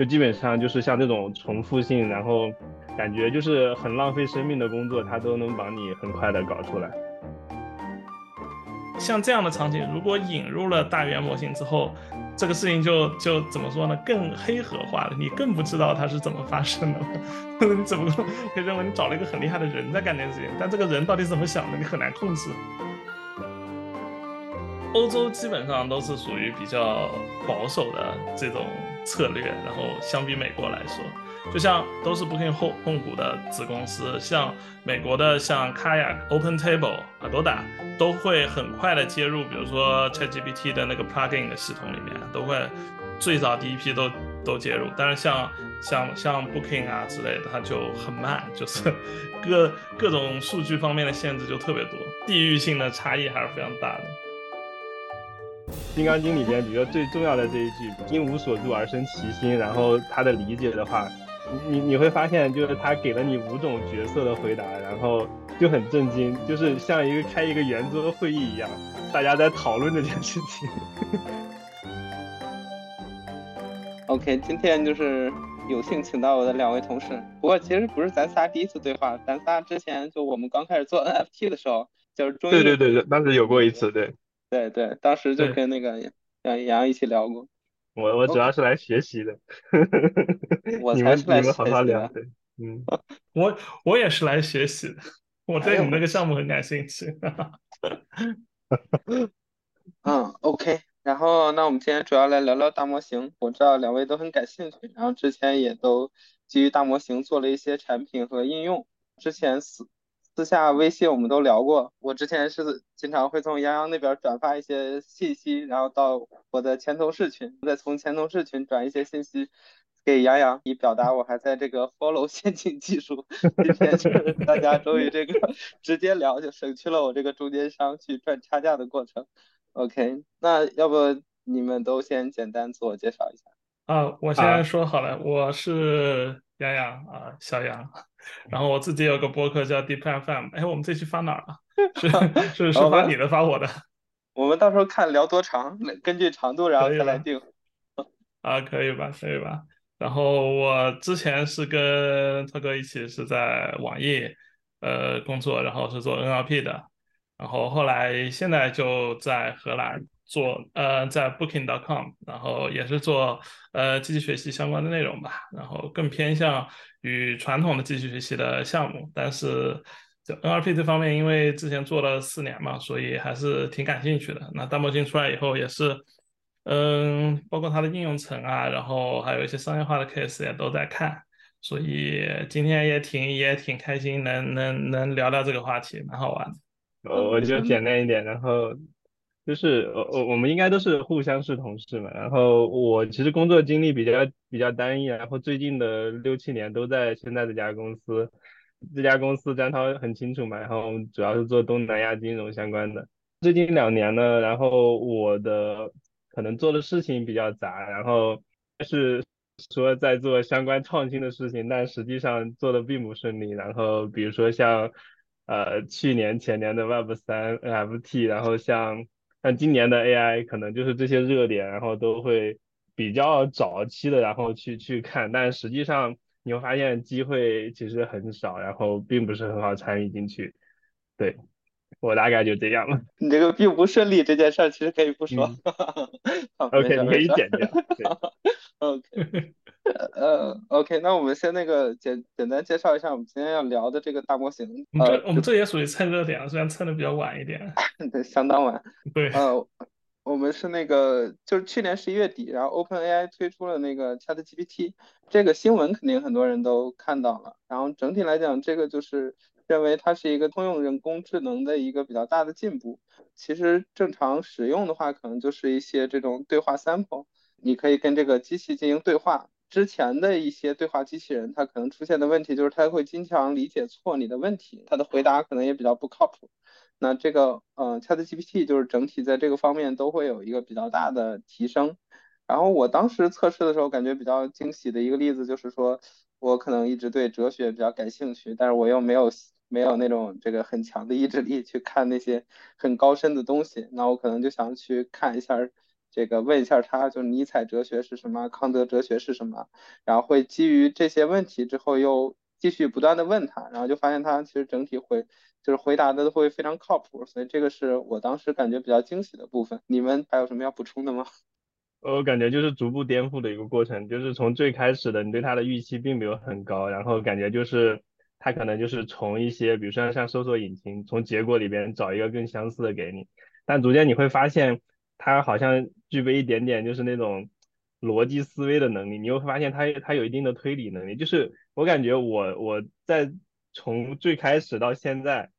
就基本上就是像这种重复性，然后感觉就是很浪费生命的工作，它都能帮你很快的搞出来。像这样的场景，如果引入了大语言模型之后，这个事情就就怎么说呢？更黑盒化了，你更不知道它是怎么发生的。你怎么可以认为你找了一个很厉害的人在干这件事情？但这个人到底怎么想的，你很难控制。欧洲基本上都是属于比较保守的这种策略，然后相比美国来说。就像都是 Booking 控控股的子公司，像美国的像 Kayak、OpenTable、Agoda 都会很快的接入，比如说 ChatGPT 的那个 plugin 的系统里面，都会最早第一批都都接入。但是像像像 Booking 啊之类的，它就很慢，就是各各种数据方面的限制就特别多，地域性的差异还是非常大的。《金刚经》里边，比如说最重要的这一句“因无所住而生其心”，然后他的理解的话。你你会发现，就是他给了你五种角色的回答，然后就很震惊，就是像一个开一个圆桌会议一样，大家在讨论这件事情。OK，今天就是有幸请到我的两位同事，不过其实不是咱仨第一次对话，咱仨之前就我们刚开始做 NFT 的时候，就是中对对对对，当时有过一次，对对对，当时就跟那个杨杨一起聊过。我我主要是来学习的，你们你们好好聊，对，嗯，我我也是来学习的，我对你们那个项目很感兴趣。嗯，OK，然后那我们今天主要来聊聊大模型，我知道两位都很感兴趣，然后之前也都基于大模型做了一些产品和应用，之前私私下微信我们都聊过，我之前是经常会从杨洋那边转发一些信息，然后到我的前同事群，再从前同事群转一些信息给杨洋，以表达我还在这个 follow 先进技术。今天就是大家终于这个直接聊，就省去了我这个中间商去赚差价的过程。OK，那要不你们都先简单自我介绍一下。啊，我先说好了，我是杨洋啊，小杨。然后我自己有个博客叫 Deep FM，哎，我们这期发哪儿了？是是是发你的发我的？我们到时候看聊多长，根据长度然后再来定。啊，可以吧，可以吧。然后我之前是跟涛哥一起是在网易呃工作，然后是做 NLP 的，然后后来现在就在荷兰。做呃，在 Booking.com，然后也是做呃机器学习相关的内容吧，然后更偏向于传统的机器学习的项目，但是就 NLP 这方面，因为之前做了四年嘛，所以还是挺感兴趣的。那大模型出来以后，也是嗯，包括它的应用层啊，然后还有一些商业化的 case 也都在看，所以今天也挺也挺开心，能能能聊聊这个话题，蛮好玩的。我我就简单一点，然后。就是我我我们应该都是互相是同事嘛，然后我其实工作经历比较比较单一，然后最近的六七年都在现在这家公司，这家公司张涛很清楚嘛，然后主要是做东南亚金融相关的。最近两年呢，然后我的可能做的事情比较杂，然后是说在做相关创新的事情，但实际上做的并不顺利。然后比如说像呃去年前年的 Web 三 FT，然后像但今年的 AI 可能就是这些热点，然后都会比较早期的，然后去去看，但实际上你会发现机会其实很少，然后并不是很好参与进去。对我大概就这样了。你这个并不顺利这件事儿，其实可以不说。OK，你可以剪掉。OK。呃，OK，那我们先那个简简单介绍一下我们今天要聊的这个大模型。呃，我们这也属于蹭热点，虽然蹭的比较晚一点。对，相当晚。对。呃，我们是那个，就是去年十一月底，然后 OpenAI 推出了那个 ChatGPT，这个新闻肯定很多人都看到了。然后整体来讲，这个就是认为它是一个通用人工智能的一个比较大的进步。其实正常使用的话，可能就是一些这种对话 sample，你可以跟这个机器进行对话。之前的一些对话机器人，它可能出现的问题就是它会经常理解错你的问题，它的回答可能也比较不靠谱。那这个，呃，ChatGPT 就是整体在这个方面都会有一个比较大的提升。然后我当时测试的时候，感觉比较惊喜的一个例子就是说，我可能一直对哲学比较感兴趣，但是我又没有没有那种这个很强的意志力去看那些很高深的东西，那我可能就想去看一下。这个问一下他，就尼采哲学是什么，康德哲学是什么，然后会基于这些问题之后又继续不断的问他，然后就发现他其实整体回就是回答的都会非常靠谱，所以这个是我当时感觉比较惊喜的部分。你们还有什么要补充的吗？我感觉就是逐步颠覆的一个过程，就是从最开始的你对他的预期并没有很高，然后感觉就是他可能就是从一些比如说像搜索引擎，从结果里边找一个更相似的给你，但逐渐你会发现他好像具备一点点就是那种逻辑思维的能力，你会发现他他有一定的推理能力，就是我感觉我我在从最开始到现在，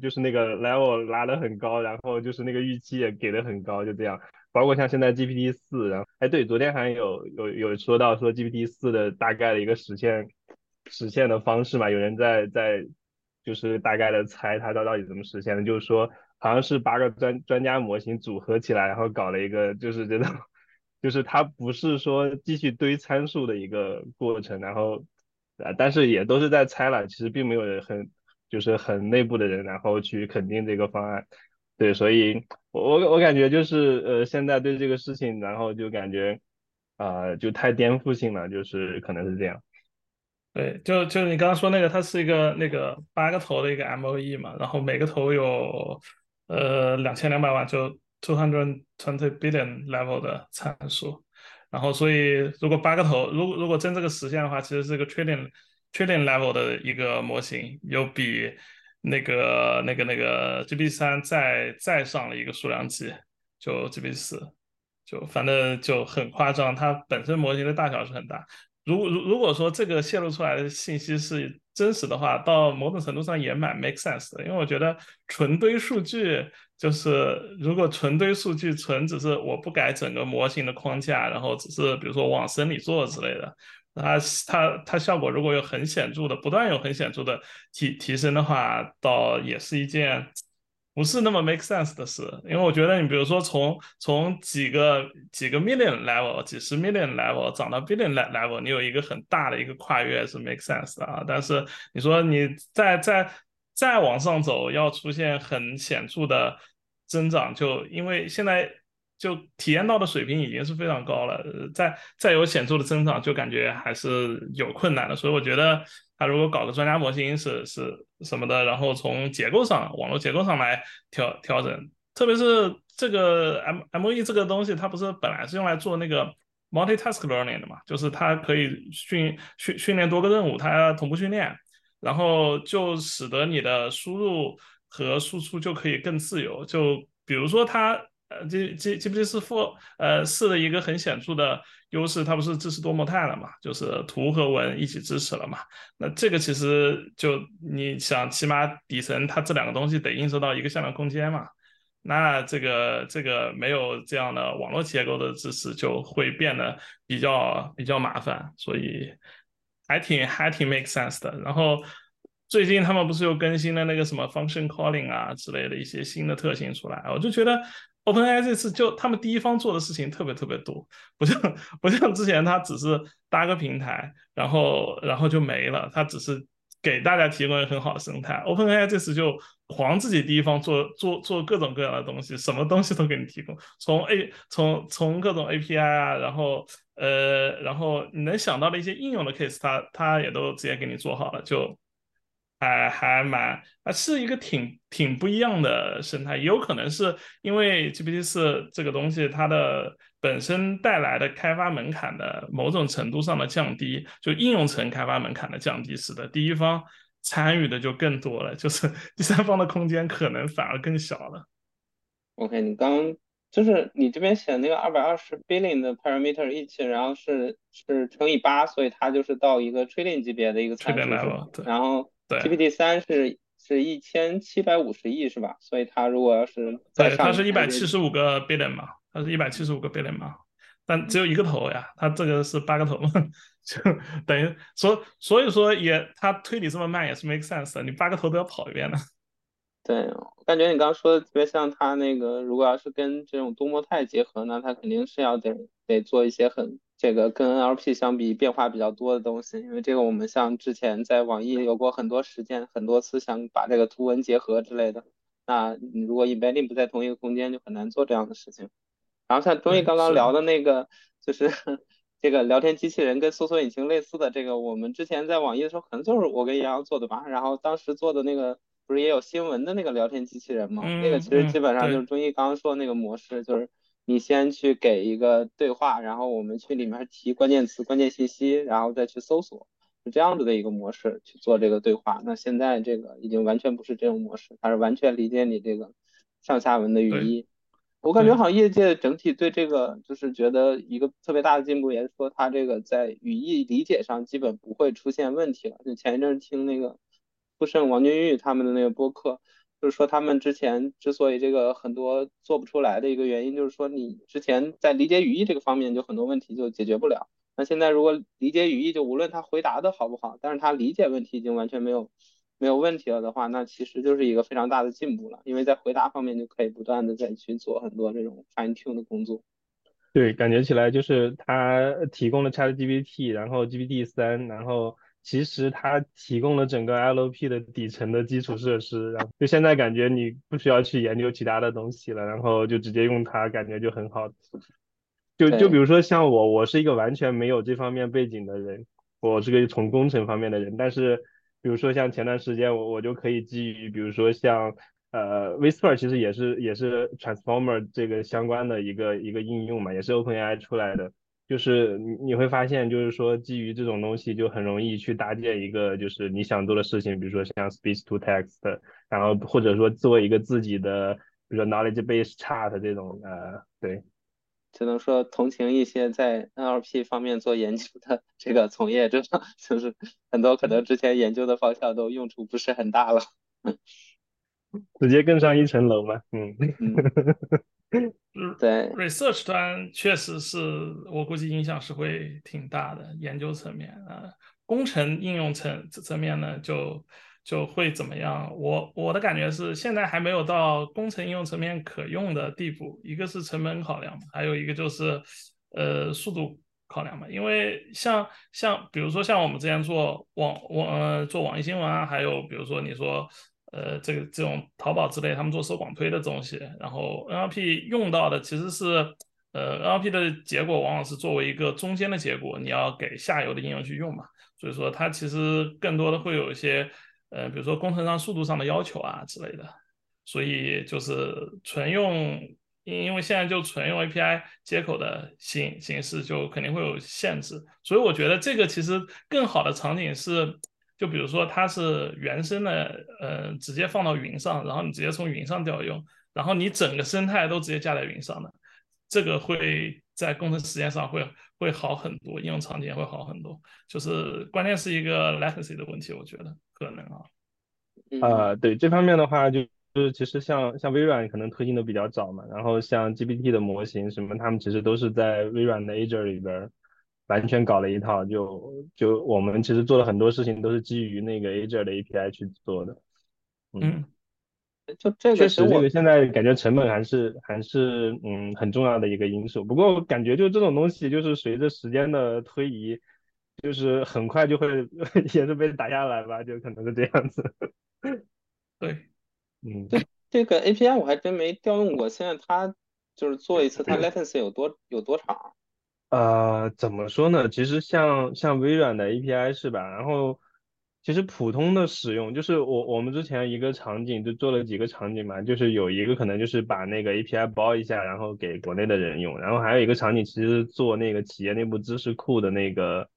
就是那个 level 拉得很高，然后就是那个预期也给的很高，就这样。包括像现在 GPT 四，然后哎对，昨天还有有有说到说 GPT 四的大概的一个实现实现的方式嘛，有人在在就是大概的猜它到到底怎么实现的，就是说好像是八个专专家模型组合起来，然后搞了一个就是这种，就是它不是说继续堆参数的一个过程，然后啊但是也都是在猜了，其实并没有很就是很内部的人然后去肯定这个方案。对，所以我我我感觉就是呃，现在对这个事情，然后就感觉啊，就太颠覆性了，就是可能是这样。对，就就你刚刚说那个，它是一个那个八个头的一个 M O E 嘛，然后每个头有呃两千两百万，就 two hundred twenty billion level 的参数，然后所以如果八个头，如果如果真这个实现的话，其实是一个 trillion trillion level 的一个模型，有比。那个、那个、那个 GPT 三再再上了一个数量级，就 GPT 四，就反正就很夸张。它本身模型的大小是很大。如果如如果说这个泄露出来的信息是真实的话，到某种程度上也蛮 make sense 的。因为我觉得纯堆数据就是，如果纯堆数据，纯只是我不改整个模型的框架，然后只是比如说往深里做之类的。它它它效果如果有很显著的，不断有很显著的提提升的话，倒也是一件不是那么 make sense 的事。因为我觉得你比如说从从几个几个 million level，几十 million level 涨到 billion level，你有一个很大的一个跨越是 make sense 的啊。但是你说你再再再往上走，要出现很显著的增长，就因为现在。就体验到的水平已经是非常高了，再再有显著的增长，就感觉还是有困难的。所以我觉得，他如果搞个专家模型是是什么的，然后从结构上、网络结构上来调调整，特别是这个 M M E 这个东西，它不是本来是用来做那个 multi-task learning 的嘛，就是它可以训训训练多个任务，它同步训练，然后就使得你的输入和输出就可以更自由。就比如说它。呃，G G G P T 四 Four 呃四的一个很显著的优势，它不是支持多模态了嘛？就是图和文一起支持了嘛？那这个其实就你想，起码底层它这两个东西得映射到一个向量空间嘛？那这个这个没有这样的网络结构的支持，就会变得比较比较麻烦，所以还挺还挺 make sense 的。然后最近他们不是又更新了那个什么 function calling 啊之类的一些新的特性出来，我就觉得。OpenAI 这次就他们第一方做的事情特别特别多，不像不像之前他只是搭个平台，然后然后就没了，他只是给大家提供一个很好的生态。OpenAI 这次就狂自己第一方做做做各种各样的东西，什么东西都给你提供，从 A 从从各种 API 啊，然后呃然后你能想到的一些应用的 case，它它也都直接给你做好了，就。还还蛮啊，是一个挺挺不一样的生态，也有可能是因为 GPT 四这个东西它的本身带来的开发门槛的某种程度上的降低，就应用层开发门槛的降低，使得第一方参与的就更多了，就是 第三方的空间可能反而更小了。OK，你刚就是你这边写那个二百二十 billion 的 parameter 一起，然后是是乘以八，所以它就是到一个 trillion 级别的一个参数，然后。GPT 三是是一千七百五十亿是吧？所以它如果要是对，它是一百七十五个 billion 嘛，它是一百七十五个 billion 嘛，但只有一个头呀，它这个是八个头嘛，就等于所所以说也它推理这么慢也是 make sense 的，你八个头都要跑一遍呢。对，我感觉你刚刚说的特别像它那个，如果要是跟这种多模态结合呢，它肯定是要得得做一些很。这个跟 NLP 相比变化比较多的东西，因为这个我们像之前在网易有过很多实践，很多次想把这个图文结合之类的。那你如果 embedding 不在同一个空间，就很难做这样的事情。然后像钟毅刚刚聊的那个，就是 这个聊天机器人跟搜索引擎类似的这个，我们之前在网易的时候，可能就是我跟杨洋做的吧。然后当时做的那个不是也有新闻的那个聊天机器人吗？那个其实基本上就是中医刚刚说的那个模式，就是你先去给一个对话，然后我们去里面提关键词、关键信息，然后再去搜索，是这样子的一个模式去做这个对话。那现在这个已经完全不是这种模式，它是完全理解你这个上下文的语义。我感觉好像业界整体对这个就是觉得一个特别大的进步，也是说它这个在语义理解上基本不会出现问题了。就前一阵听那个富盛王俊玉他们的那个播客，就是说他们之前之所以这个很多做不出来的一个原因，就是说你之前在理解语义这个方面就很多问题就解决不了。那现在如果理解语义，就无论他回答的好不好，但是他理解问题已经完全没有。没有问题了的话，那其实就是一个非常大的进步了，因为在回答方面就可以不断的再去做很多这种 fine tune 的工作。对，感觉起来就是他提供了 ChatGPT，然后 GPT 三，然后其实它提供了整个 LP 的底层的基础设施，然后就现在感觉你不需要去研究其他的东西了，然后就直接用它，感觉就很好。就就比如说像我，我是一个完全没有这方面背景的人，我是个从工程方面的人，但是。比如说像前段时间我我就可以基于比如说像呃 Whisper 其实也是也是 Transformer 这个相关的一个一个应用嘛，也是 OpenAI 出来的，就是你你会发现就是说基于这种东西就很容易去搭建一个就是你想做的事情，比如说像 Speech to Text，然后或者说做一个自己的比如说 Knowledge Base Chart 这种呃对。只能说同情一些在 NLP 方面做研究的这个从业者，就是很多可能之前研究的方向都用处不是很大了，直接更上一层楼嘛。嗯嗯，对，research 端确实是我估计影响是会挺大的，研究层面啊，工程应用层层面呢就。就会怎么样？我我的感觉是，现在还没有到工程应用层面可用的地步。一个是成本考量，还有一个就是呃速度考量嘛。因为像像比如说像我们之前做网网做网易新闻啊，还有比如说你说呃这个这种淘宝之类，他们做搜广推的东西，然后 NLP 用到的其实是呃 NLP 的结果往往是作为一个中间的结果，你要给下游的应用去用嘛。所以说它其实更多的会有一些。呃，比如说工程上速度上的要求啊之类的，所以就是纯用，因因为现在就纯用 API 接口的形形式，就肯定会有限制。所以我觉得这个其实更好的场景是，就比如说它是原生的，呃，直接放到云上，然后你直接从云上调用，然后你整个生态都直接架在云上的，这个会在工程时间上会会好很多，应用场景会好很多。就是关键是一个 latency 的问题，我觉得。可能啊，呃，对这方面的话，就是其实像像微软可能推进的比较早嘛，然后像 GPT 的模型什么，他们其实都是在微软的 Azure 里边完全搞了一套，就就我们其实做了很多事情都是基于那个 Azure 的 API 去做的。嗯，就这个确实，这个现在感觉成本还是还是嗯很重要的一个因素。不过感觉就这种东西，就是随着时间的推移。就是很快就会 也是被打下来吧，就可能是这样子。对，嗯，这这个 API 我还真没调用过。现在它就是做一次，它 latency 有多有多长？呃，怎么说呢？其实像像微软的 API 是吧？然后其实普通的使用，就是我我们之前一个场景就做了几个场景嘛，就是有一个可能就是把那个 API 包一下，然后给国内的人用，然后还有一个场景其实做那个企业内部知识库的那个。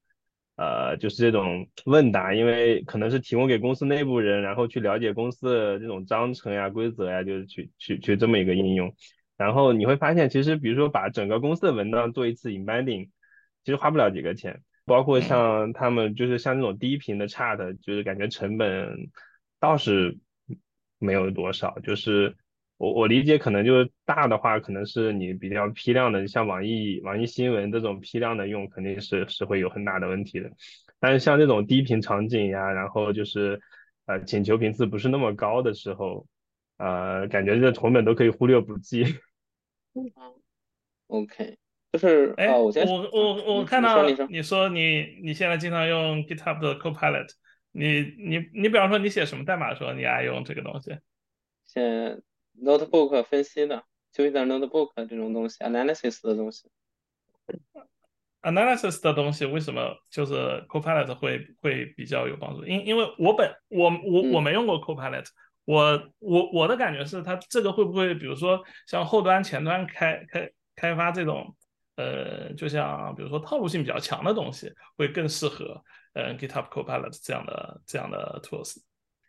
呃，就是这种问答，因为可能是提供给公司内部人，然后去了解公司的这种章程呀、规则呀，就是去去去这么一个应用。然后你会发现，其实比如说把整个公司的文档做一次 embedding，其实花不了几个钱。包括像他们就是像这种低频的 chat，就是感觉成本倒是没有多少，就是。我我理解可能就是大的话，可能是你比较批量的，像网易网易新闻这种批量的用，肯定是是会有很大的问题的。但是像这种低频场景呀，然后就是呃请求频次不是那么高的时候，呃感觉这成本都可以忽略不计。嗯，OK，就是哎，我我我我看到你说你你现在经常用 GitHub 的 Copilot，你你你比方说你写什么代码的时候，你爱用这个东西？写。notebook 分析的，Jupyter Notebook 这种东西，analysis 的东西。analysis 的东西为什么就是 Copilot 会会比较有帮助？因因为我本我我我没用过 Copilot，我我我的感觉是它这个会不会比如说像后端前端开开开发这种呃，就像比如说套路性比较强的东西，会更适合呃 GitHub Copilot 这样的这样的 tools。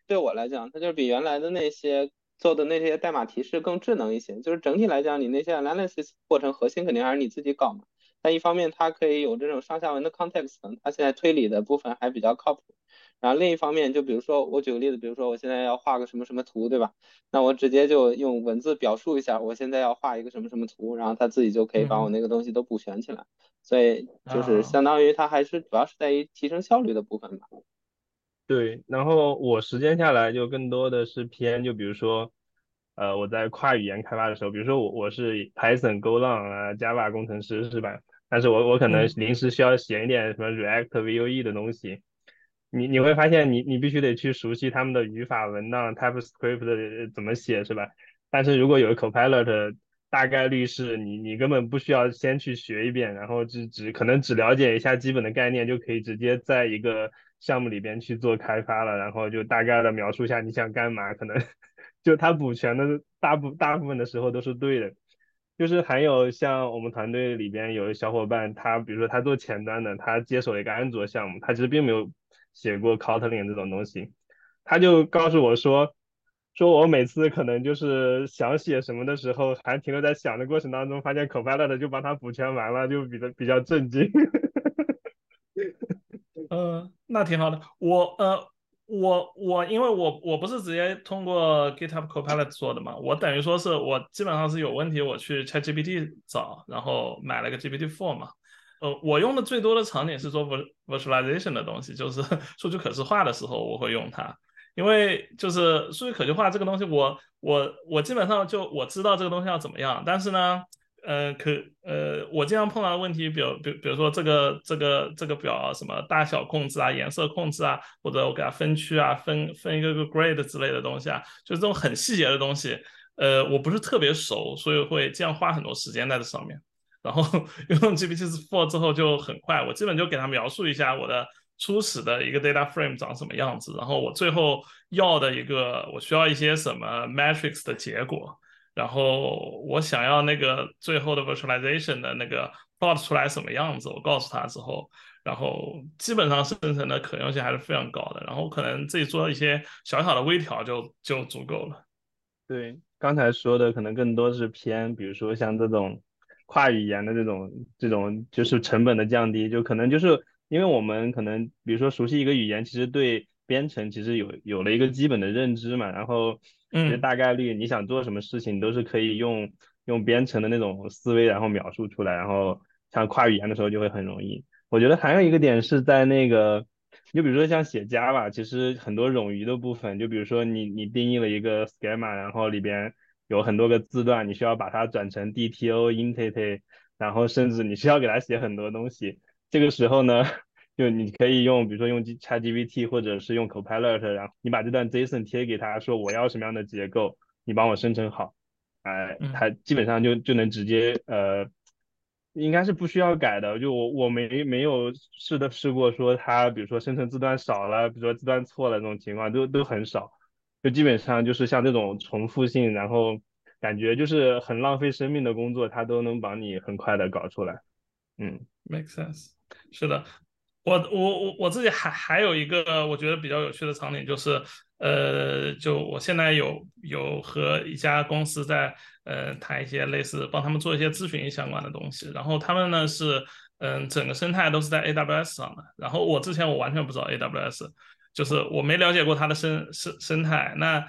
对我来讲，它就是比原来的那些做的那些代码提示更智能一些。就是整体来讲，你那些 analysis 过程核心肯定还是你自己搞嘛。但一方面，它可以有这种上下文的 context，它现在推理的部分还比较靠谱。然后另一方面，就比如说我举个例子，比如说我现在要画个什么什么图，对吧？那我直接就用文字表述一下，我现在要画一个什么什么图，然后它自己就可以把我那个东西都补全起来。所以就是相当于它还是主要是在于提升效率的部分吧。对，然后我实践下来就更多的是偏，就比如说。呃，我在跨语言开发的时候，比如说我我是 Python、GoLang 啊、Java 工程师是吧？但是我我可能临时需要写一点什么 React、Vue 的东西，你你会发现你你必须得去熟悉他们的语法、文档、TypeScript 怎么写是吧？但是如果有 Copilot，大概率是你你根本不需要先去学一遍，然后只只可能只了解一下基本的概念就可以直接在一个项目里边去做开发了，然后就大概的描述一下你想干嘛，可能。就他补全的大部大部分的时候都是对的，就是还有像我们团队里边有小伙伴，他比如说他做前端的，他接手了一个安卓项目，他其实并没有写过 Kotlin 这种东西，他就告诉我说，说我每次可能就是想写什么的时候，还停留在想的过程当中，发现 Copilot 就帮他补全完了，就比较比较震惊。嗯，那挺好的，我呃。我我因为我我不是直接通过 GitHub Copilot 做的嘛，我等于说是我基本上是有问题我去 ChatGPT 找，然后买了个 GPT-4 嘛。呃，我用的最多的场景是做 virtualization 的东西，就是 数据可视化的时候我会用它，因为就是数据可视化这个东西，我我我基本上就我知道这个东西要怎么样，但是呢。呃，可呃，我经常碰到的问题，比如，比比如说这个这个这个表什么大小控制啊，颜色控制啊，或者我给它分区啊，分分一个个 grade 之类的东西啊，就是这种很细节的东西，呃，我不是特别熟，所以会这样花很多时间在这上面。然后 用 GPT-4 之后就很快，我基本就给他描述一下我的初始的一个 data frame 长什么样子，然后我最后要的一个我需要一些什么 matrix 的结果。然后我想要那个最后的 virtualization 的那个 plot 出来什么样子，我告诉他之后，然后基本上生成的可用性还是非常高的。然后可能自己做一些小小的微调就就足够了。对，刚才说的可能更多是偏，比如说像这种跨语言的这种这种就是成本的降低，就可能就是因为我们可能比如说熟悉一个语言，其实对编程其实有有了一个基本的认知嘛，然后。其实大概率你想做什么事情都是可以用用编程的那种思维，然后描述出来，然后像跨语言的时候就会很容易。我觉得还有一个点是在那个，就比如说像写 Java，其实很多冗余的部分，就比如说你你定义了一个 schema，然后里边有很多个字段，你需要把它转成 DTO、Entity，然后甚至你需要给它写很多东西，这个时候呢。就你可以用，比如说用 ChatGPT 或者是用 Copilot，然后你把这段 JSON 贴给他说我要什么样的结构，你帮我生成好，哎，它基本上就就能直接呃，应该是不需要改的。就我我没没有试的试过说它，比如说生成字段少了，比如说字段错了这种情况都都很少，就基本上就是像这种重复性，然后感觉就是很浪费生命的工作，它都能帮你很快的搞出来。嗯，make sense，是的。我我我我自己还还有一个我觉得比较有趣的场景，就是呃，就我现在有有和一家公司在呃谈一些类似帮他们做一些咨询相关的东西，然后他们呢是嗯整个生态都是在 AWS 上的，然后我之前我完全不知道 AWS，就是我没了解过它的生生生态，那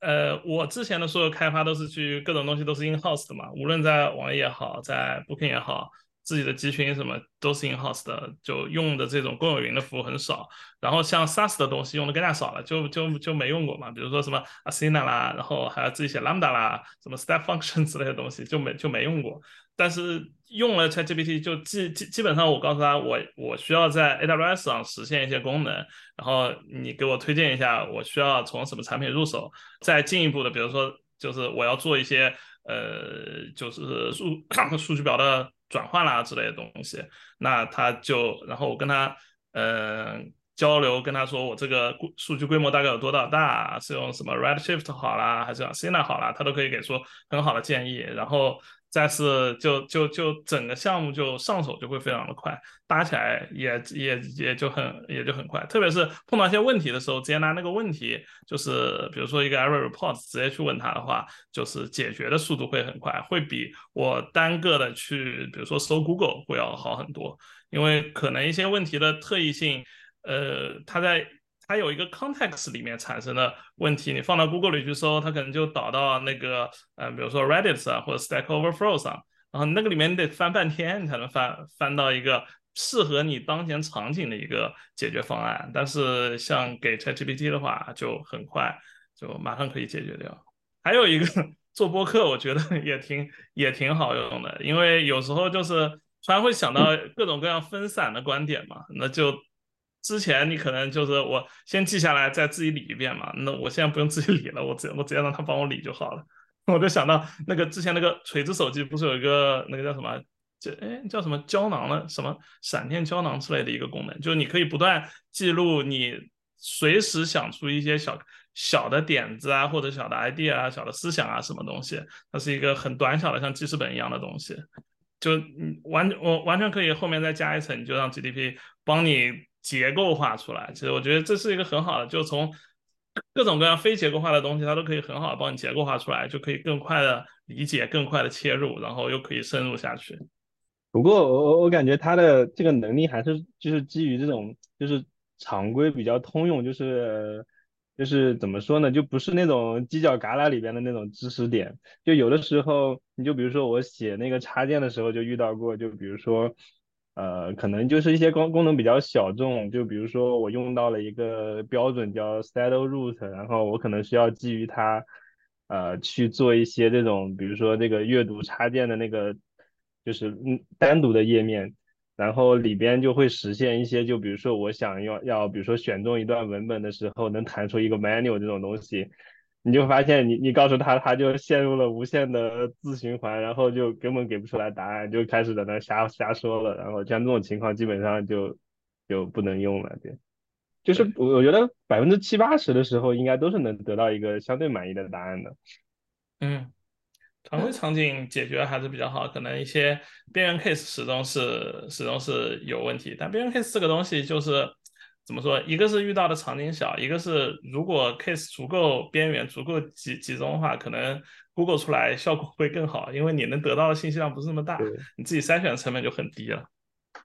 呃我之前的所有开发都是去各种东西都是 in house 的嘛，无论在网页也好，在 Booking 也好。自己的集群什么都是 in house 的，就用的这种公有云的服务很少。然后像 SaaS 的东西用的更加少了，就就就没用过嘛。比如说什么 Athena 啦，然后还要自己写 Lambda 啦，什么 Step Function 之类的东西就没就没用过。但是用了 ChatGPT 就基基基本上我告诉他我我需要在 AWS 上实现一些功能，然后你给我推荐一下我需要从什么产品入手，再进一步的，比如说就是我要做一些。呃，就是数 数据表的转换啦之类的东西。那他就，然后我跟他，嗯。交流跟他说，我这个数据规模大概有多大大，是用什么 Redshift 好啦，还是用 s i n a 好啦，他都可以给出很好的建议。然后再是就就就整个项目就上手就会非常的快，搭起来也也也就很也就很快。特别是碰到一些问题的时候，直接拿那个问题，就是比如说一个 error report，直接去问他的话，就是解决的速度会很快，会比我单个的去比如说搜 Google 会要好很多，因为可能一些问题的特异性。呃，它在它有一个 context 里面产生的问题，你放到 Google 里去搜，它可能就导到那个，呃，比如说 Reddit 啊或者 Stack Overflow 上，然后那个里面你得翻半天，你才能翻翻到一个适合你当前场景的一个解决方案。但是像给 ChatGPT 的话，就很快就马上可以解决掉。还有一个做播客，我觉得也挺也挺好用的，因为有时候就是突然会想到各种各样分散的观点嘛，那就。之前你可能就是我先记下来，再自己理一遍嘛。那我现在不用自己理了，我直我直接让他帮我理就好了。我就想到那个之前那个锤子手机不是有一个那个叫什么，叫哎叫什么胶囊的什么闪电胶囊之类的一个功能，就是你可以不断记录你随时想出一些小小的点子啊，或者小的 idea 啊，小的思想啊，什么东西，它是一个很短小的像记事本一样的东西，就完我完全可以后面再加一层，你就让 GDP 帮你。结构化出来，其实我觉得这是一个很好的，就从各种各样非结构化的东西，它都可以很好的帮你结构化出来，就可以更快的理解，更快的切入，然后又可以深入下去。不过我我感觉它的这个能力还是就是基于这种就是常规比较通用，就是就是怎么说呢，就不是那种犄角旮旯里边的那种知识点。就有的时候，你就比如说我写那个插件的时候就遇到过，就比如说。呃，可能就是一些功功能比较小众，就比如说我用到了一个标准叫 saddle root，然后我可能需要基于它，呃，去做一些这种，比如说这个阅读插件的那个，就是嗯单独的页面，然后里边就会实现一些，就比如说我想要要，比如说选中一段文本的时候，能弹出一个 menu 这种东西。你就发现，你你告诉他，他就陷入了无限的自循环，然后就根本给不出来答案，就开始在那瞎瞎说了。然后像这种情况，基本上就就不能用了。对，就是我我觉得百分之七八十的时候，应该都是能得到一个相对满意的答案的。嗯，常规场景解决还是比较好，可能一些边缘 case 始终是始终是有问题。但边缘 case 这个东西就是。怎么说？一个是遇到的场景小，一个是如果 case 足够边缘、足够集集中的话，可能 Google 出来效果会更好，因为你能得到的信息量不是那么大，你自己筛选的成本就很低了。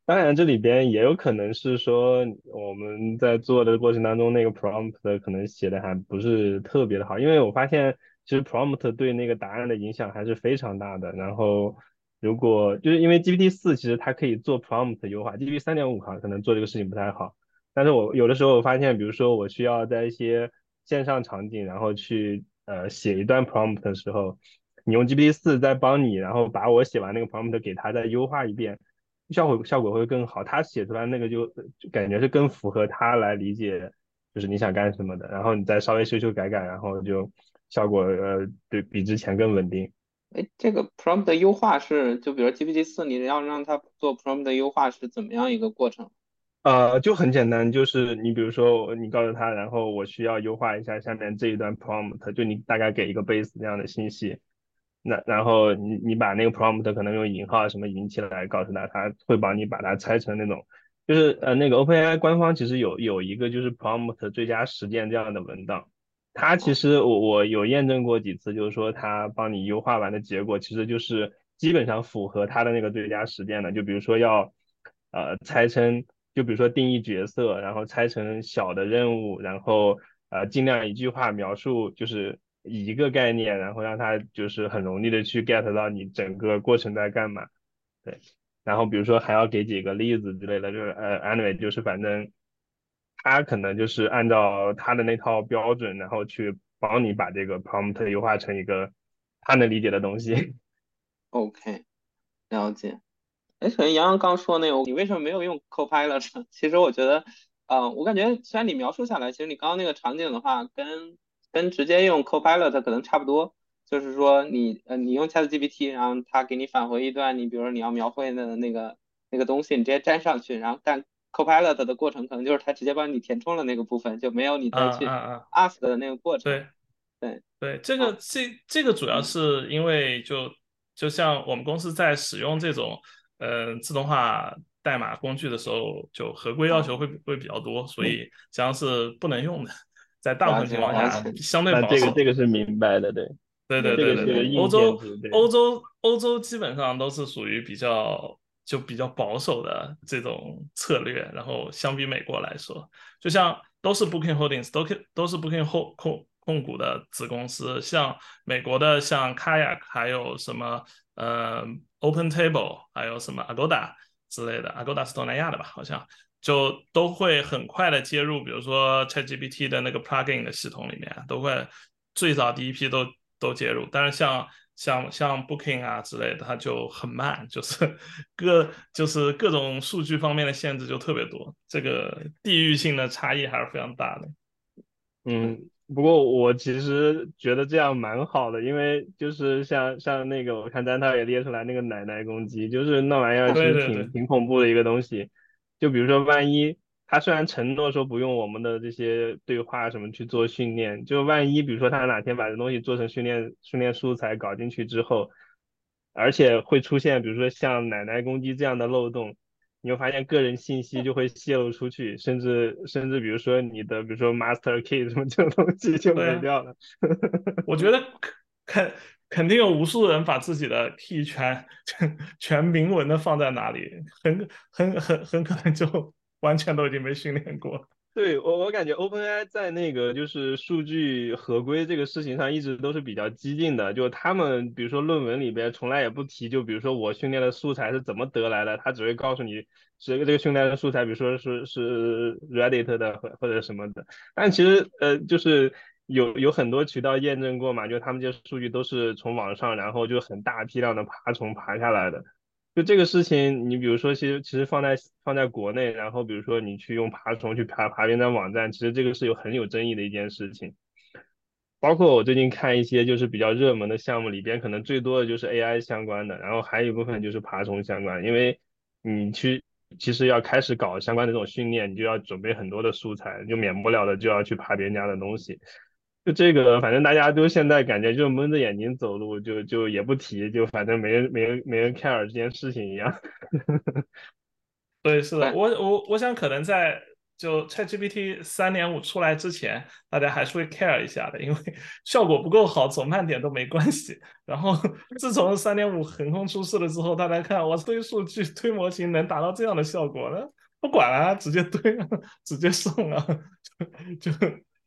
当然，这里边也有可能是说我们在做的过程当中，那个 prompt 可能写的还不是特别的好，因为我发现其实 prompt 对那个答案的影响还是非常大的。然后如果就是因为 GPT 四其实它可以做 prompt 优化，GPT 三点五可能做这个事情不太好。但是我有的时候我发现，比如说我需要在一些线上场景，然后去呃写一段 prompt 的时候，你用 GPT 四在帮你，然后把我写完那个 prompt 给他再优化一遍，效果效果会更好。他写出来那个就就感觉是更符合他来理解，就是你想干什么的。然后你再稍微修修改改，然后就效果呃对比之前更稳定。哎，这个 prompt 的优化是就比如 GPT 四，你要让它做 prompt 的优化是怎么样一个过程？呃，就很简单，就是你比如说，你告诉他，然后我需要优化一下下面这一段 prompt，就你大概给一个 base 这样的信息，那然后你你把那个 prompt 可能用引号什么引起来告诉他，他会帮你把它拆成那种，就是呃那个 OpenAI 官方其实有有一个就是 prompt 最佳实践这样的文档，它其实我我有验证过几次，就是说它帮你优化完的结果其实就是基本上符合它的那个最佳实践的，就比如说要呃拆成。就比如说定义角色，然后拆成小的任务，然后呃尽量一句话描述，就是一个概念，然后让它就是很容易的去 get 到你整个过程在干嘛。对，然后比如说还要给几个例子之类的，就是呃 anyway 就是反正他可能就是按照他的那套标准，然后去帮你把这个 prompt 优化成一个他能理解的东西。OK，了解。哎，首先杨洋刚说那个，你为什么没有用 Copilot？其实我觉得，呃，我感觉虽然你描述下来，其实你刚刚那个场景的话，跟跟直接用 Copilot 可能差不多，就是说你呃你用 ChatGPT，然后它给你返回一段你比如说你要描绘的那个那个东西，你直接粘上去，然后但 Copilot 的过程可能就是它直接帮你填充了那个部分，就没有你再去 ask 的那个过程。对对对，这个这这个主要是因为就就像我们公司在使用这种呃自动化代码工具的时候，就合规要求会会比较多，所以实际上是不能用的，在大部分情况下相对保守。这个这个是明白的，对。对对对对，欧洲欧洲欧洲基本上都是属于比较就比较保守的这种策略，然后相比美国来说，就像都是 Booking Holdings，都都是 Booking 控控控股的子公司，像美国的像 Kayak，还有什么呃 Open Table，还有什么 Agoda 之类的，Agoda 是东南亚的吧？好像就都会很快的接入，比如说 ChatGPT 的那个 Plugin 的系统里面，都会最早第一批都。都接入，但是像像像 Booking 啊之类的，它就很慢，就是 各就是各种数据方面的限制就特别多，这个地域性的差异还是非常大的。嗯，不过我其实觉得这样蛮好的，因为就是像像那个我看单套也列出来那个奶奶攻击，就是那玩意儿是挺挺恐怖的一个东西，就比如说万一。他虽然承诺说不用我们的这些对话什么去做训练，就万一比如说他哪天把这东西做成训练训练素材搞进去之后，而且会出现比如说像奶奶攻击这样的漏洞，你会发现个人信息就会泄露出去，甚至甚至比如说你的比如说 master key 什么这种东西就没掉了。我觉得肯肯定有无数人把自己的 key 全全明文的放在哪里，很很很很可能就。完全都已经没训练过。对我，我感觉 OpenAI 在那个就是数据合规这个事情上一直都是比较激进的。就他们比如说论文里边从来也不提，就比如说我训练的素材是怎么得来的，他只会告诉你这个这个训练的素材，比如说是是 Reddit 的或或者什么的。但其实呃就是有有很多渠道验证过嘛，就他们这些数据都是从网上然后就很大批量的爬虫爬下来的。就这个事情，你比如说，其实其实放在放在国内，然后比如说你去用爬虫去爬爬别人网站，其实这个是有很有争议的一件事情。包括我最近看一些就是比较热门的项目里边，可能最多的就是 AI 相关的，然后还有一部分就是爬虫相关，因为你去其实要开始搞相关的这种训练，你就要准备很多的素材，就免不了的就要去爬别人家的东西。就这个，反正大家都现在感觉就蒙着眼睛走路，就就也不提，就反正没人没人没人 care 这件事情一样。对，是的，我我我想可能在就 ChatGPT 三点五出来之前，大家还是会 care 一下的，因为 效果不够好，走慢点都没关系。然后 自从三点五横空出世了之后，大家看我推数据推模型能达到这样的效果呢，不管了，直接推，直接送了，就。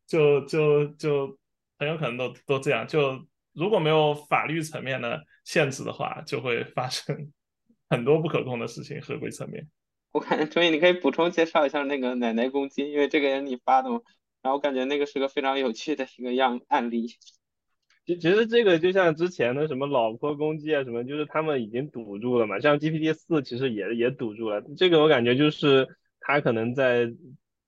就就就很有可能都都这样，就如果没有法律层面的限制的话，就会发生 很多不可控的事情。合规层面，我感觉钟毅，你可以补充介绍一下那个奶奶攻击，因为这个也是你发的嘛。然后我感觉那个是个非常有趣的一个样案例。其其实这个就像之前的什么老婆攻击啊什么，就是他们已经堵住了嘛。像 GPT 四其实也也堵住了。这个我感觉就是他可能在。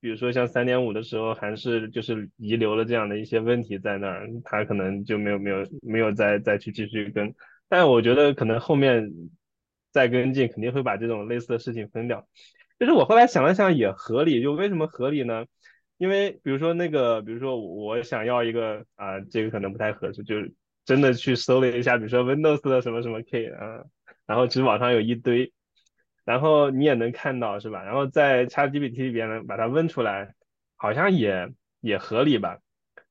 比如说像三点五的时候，还是就是遗留了这样的一些问题在那儿，他可能就没有没有没有再再去继续跟。但我觉得可能后面再跟进，肯定会把这种类似的事情分掉。就是我后来想了想，也合理。就为什么合理呢？因为比如说那个，比如说我想要一个啊，这个可能不太合适，就是真的去搜了一下，比如说 Windows 的什么什么 K 啊，然后其实网上有一堆。然后你也能看到是吧？然后在 ChatGPT 里边呢，把它问出来，好像也也合理吧。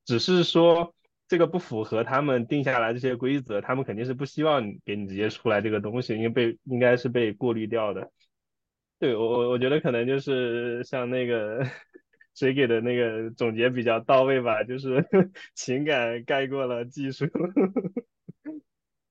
只是说这个不符合他们定下来这些规则，他们肯定是不希望给你直接出来这个东西，因为被应该是被过滤掉的。对我我我觉得可能就是像那个 谁给的那个总结比较到位吧，就是 情感盖过了技术。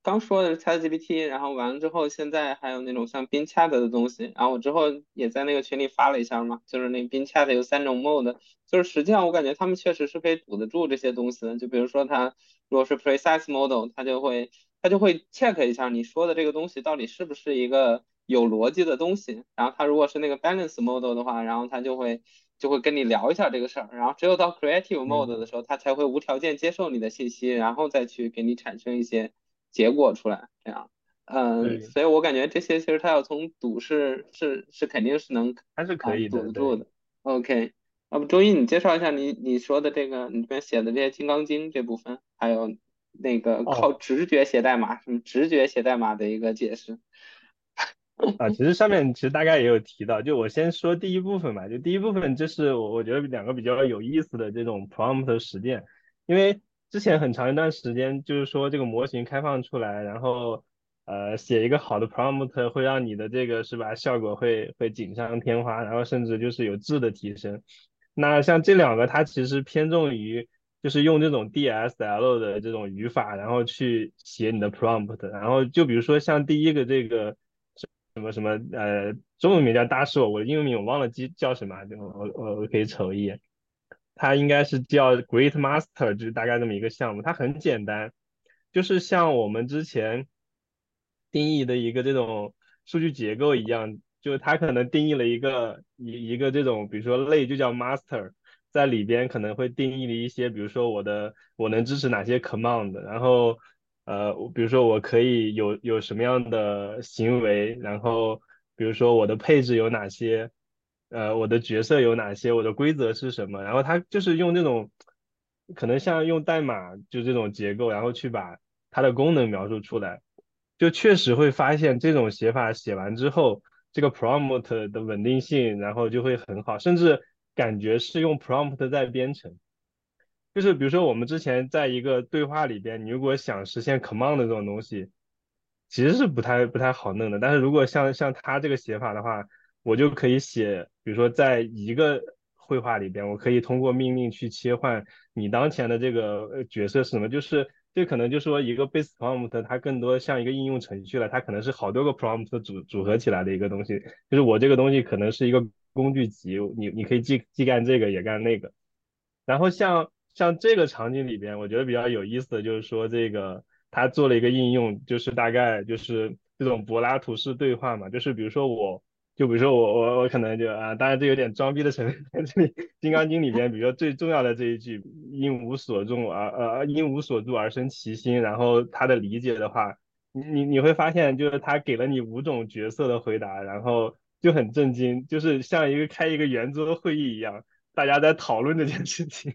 刚说的是 ChatGPT，然后完了之后，现在还有那种像 Bing Chat 的东西，然后我之后也在那个群里发了一下嘛，就是那 Bing Chat 有三种 mode，就是实际上我感觉他们确实是可以堵得住这些东西的，就比如说它如果是 Precise Model，它就会它就会 check 一下你说的这个东西到底是不是一个有逻辑的东西，然后它如果是那个 Balance Model 的话，然后它就会就会跟你聊一下这个事儿，然后只有到 creative mode 的时候，它才会无条件接受你的信息，然后再去给你产生一些结果出来。这样，嗯，所以我感觉这些其实它要从赌是是是肯定是能还是可以堵得住的。OK，要不周一你介绍一下你你说的这个你这边写的这些金刚经这部分，还有那个靠直觉写代码，什么直觉写代码的一个解释。啊，其实上面其实大概也有提到，就我先说第一部分吧，就第一部分就是我我觉得两个比较有意思的这种 prompt 实践，因为之前很长一段时间就是说这个模型开放出来，然后呃写一个好的 prompt 会让你的这个是吧效果会会锦上添花，然后甚至就是有质的提升。那像这两个它其实偏重于就是用这种 DSL 的这种语法，然后去写你的 prompt，然后就比如说像第一个这个。什么什么呃，中文名叫大硕，我的英文名我忘了记叫什么，就我我我可以瞅一眼，它应该是叫 Great Master，就是大概这么一个项目，它很简单，就是像我们之前定义的一个这种数据结构一样，就是它可能定义了一个一一个这种，比如说类就叫 Master，在里边可能会定义了一些，比如说我的我能支持哪些 command，然后。呃，比如说我可以有有什么样的行为，然后比如说我的配置有哪些，呃，我的角色有哪些，我的规则是什么，然后它就是用这种可能像用代码就这种结构，然后去把它的功能描述出来，就确实会发现这种写法写完之后，这个 prompt 的稳定性，然后就会很好，甚至感觉是用 prompt 在编程。就是比如说，我们之前在一个对话里边，你如果想实现 command 这种东西，其实是不太不太好弄的。但是如果像像他这个写法的话，我就可以写，比如说在一个绘画里边，我可以通过命令去切换你当前的这个角色是什么。就是这可能就说一个 base prompt，它更多像一个应用程序了，它可能是好多个 prompt 组组合起来的一个东西。就是我这个东西可能是一个工具集，你你可以既既干这个也干那个。然后像像这个场景里边，我觉得比较有意思的就是说，这个他做了一个应用，就是大概就是这种柏拉图式对话嘛，就是比如说我，就比如说我我我可能就啊，当然这有点装逼的成分在 这里，《金刚经》里边，比如说最重要的这一句“因无所住而呃因无所住而生其心”，然后他的理解的话，你你你会发现，就是他给了你五种角色的回答，然后就很震惊，就是像一个开一个圆桌会议一样。大家在讨论这件事情，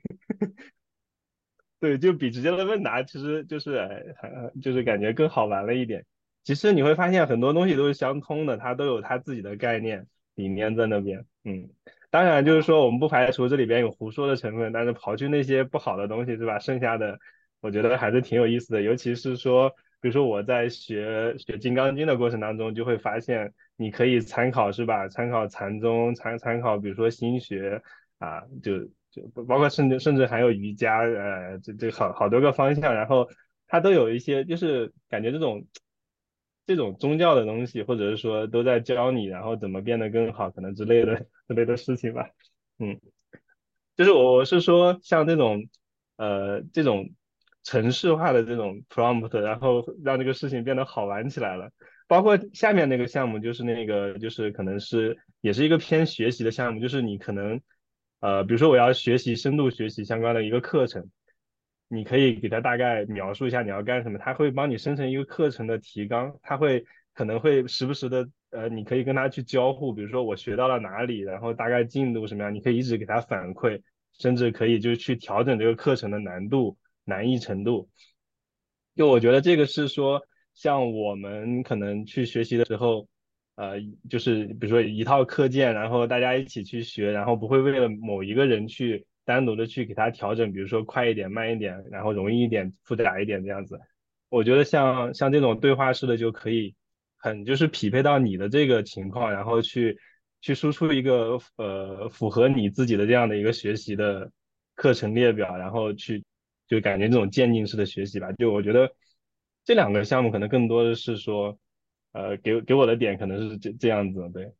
对，就比直接的问答其实就是很就是感觉更好玩了一点。其实你会发现很多东西都是相通的，它都有它自己的概念理念在那边。嗯，当然就是说我们不排除这里边有胡说的成分，但是刨去那些不好的东西，是吧？剩下的我觉得还是挺有意思的。尤其是说，比如说我在学学《金刚经》的过程当中，就会发现你可以参考，是吧？参考禅宗，参参考比如说心学。啊，就就包括甚至甚至还有瑜伽，呃，这这好好多个方向，然后它都有一些，就是感觉这种这种宗教的东西，或者是说都在教你，然后怎么变得更好，可能之类的之类的事情吧。嗯，就是我我是说像这种呃这种城市化的这种 prompt，然后让这个事情变得好玩起来了。包括下面那个项目，就是那个就是可能是也是一个偏学习的项目，就是你可能。呃，比如说我要学习深度学习相关的一个课程，你可以给他大概描述一下你要干什么，他会帮你生成一个课程的提纲，他会可能会时不时的，呃，你可以跟他去交互，比如说我学到了哪里，然后大概进度什么样，你可以一直给他反馈，甚至可以就是去调整这个课程的难度、难易程度。就我觉得这个是说，像我们可能去学习的时候。呃，就是比如说一套课件，然后大家一起去学，然后不会为了某一个人去单独的去给他调整，比如说快一点、慢一点，然后容易一点、复杂一点这样子。我觉得像像这种对话式的就可以很就是匹配到你的这个情况，然后去去输出一个呃符合你自己的这样的一个学习的课程列表，然后去就感觉这种渐进式的学习吧。就我觉得这两个项目可能更多的是说。呃，给给我的点可能是这这样子，对。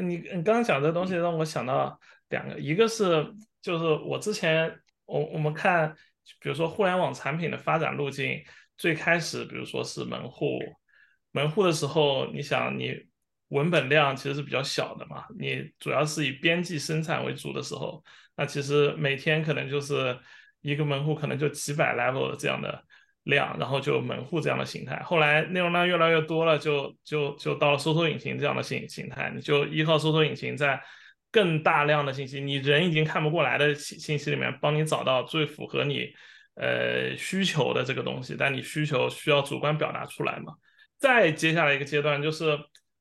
你你刚刚讲的东西让我想到两个，一个是就是我之前我我们看，比如说互联网产品的发展路径，最开始比如说是门户，门户的时候，你想你文本量其实是比较小的嘛，你主要是以编辑生产为主的时候，那其实每天可能就是一个门户可能就几百 level 这样的量，然后就门户这样的形态。后来内容量越来越多了，就就就到了搜索引擎这样的形形态，你就依靠搜索引擎在更大量的信息，你人已经看不过来的信信息里面，帮你找到最符合你呃需求的这个东西，但你需求需要主观表达出来嘛。再接下来一个阶段就是，